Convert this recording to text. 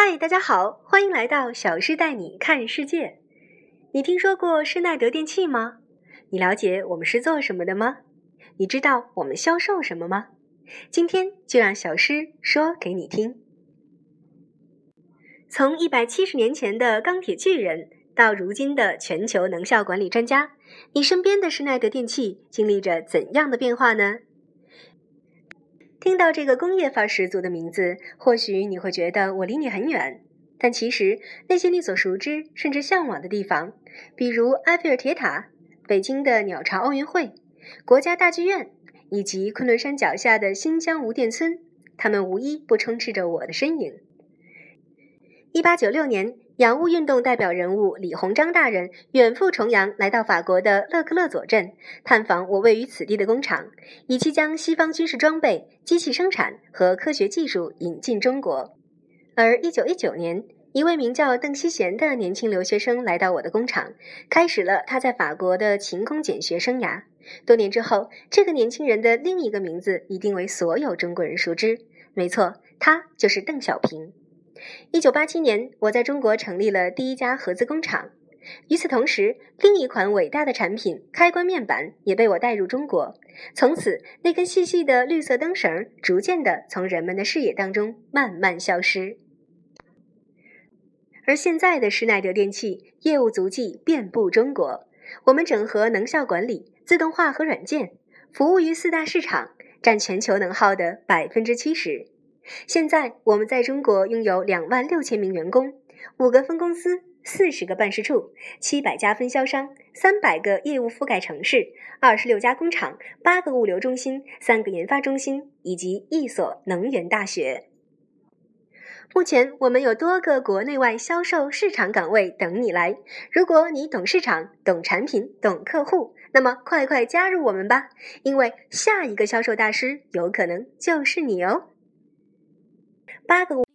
嗨，大家好，欢迎来到小诗带你看世界。你听说过施耐德电器吗？你了解我们是做什么的吗？你知道我们销售什么吗？今天就让小诗说给你听。从一百七十年前的钢铁巨人到如今的全球能效管理专家，你身边的施耐德电器经历着怎样的变化呢？听到这个工业范十足的名字，或许你会觉得我离你很远，但其实那些你所熟知甚至向往的地方，比如埃菲尔铁塔、北京的鸟巢奥运会、国家大剧院，以及昆仑山脚下的新疆无电村，它们无一不充斥着我的身影。一八九六年。洋务运动代表人物李鸿章大人远赴重洋，来到法国的勒克勒佐镇探访我位于此地的工厂，以期将西方军事装备、机器生产和科学技术引进中国。而一九一九年，一位名叫邓锡贤的年轻留学生来到我的工厂，开始了他在法国的勤工俭学生涯。多年之后，这个年轻人的另一个名字一定为所有中国人熟知。没错，他就是邓小平。一九八七年，我在中国成立了第一家合资工厂。与此同时，另一款伟大的产品——开关面板也被我带入中国。从此，那根细细的绿色灯绳逐渐地从人们的视野当中慢慢消失。而现在的施耐德电器业务足迹遍布中国，我们整合能效管理、自动化和软件，服务于四大市场，占全球能耗的百分之七十。现在我们在中国拥有两万六千名员工，五个分公司，四十个办事处，七百家分销商，三百个业务覆盖城市，二十六家工厂，八个物流中心，三个研发中心，以及一所能源大学。目前我们有多个国内外销售市场岗位等你来。如果你懂市场、懂产品、懂客户，那么快快加入我们吧，因为下一个销售大师有可能就是你哦。八个。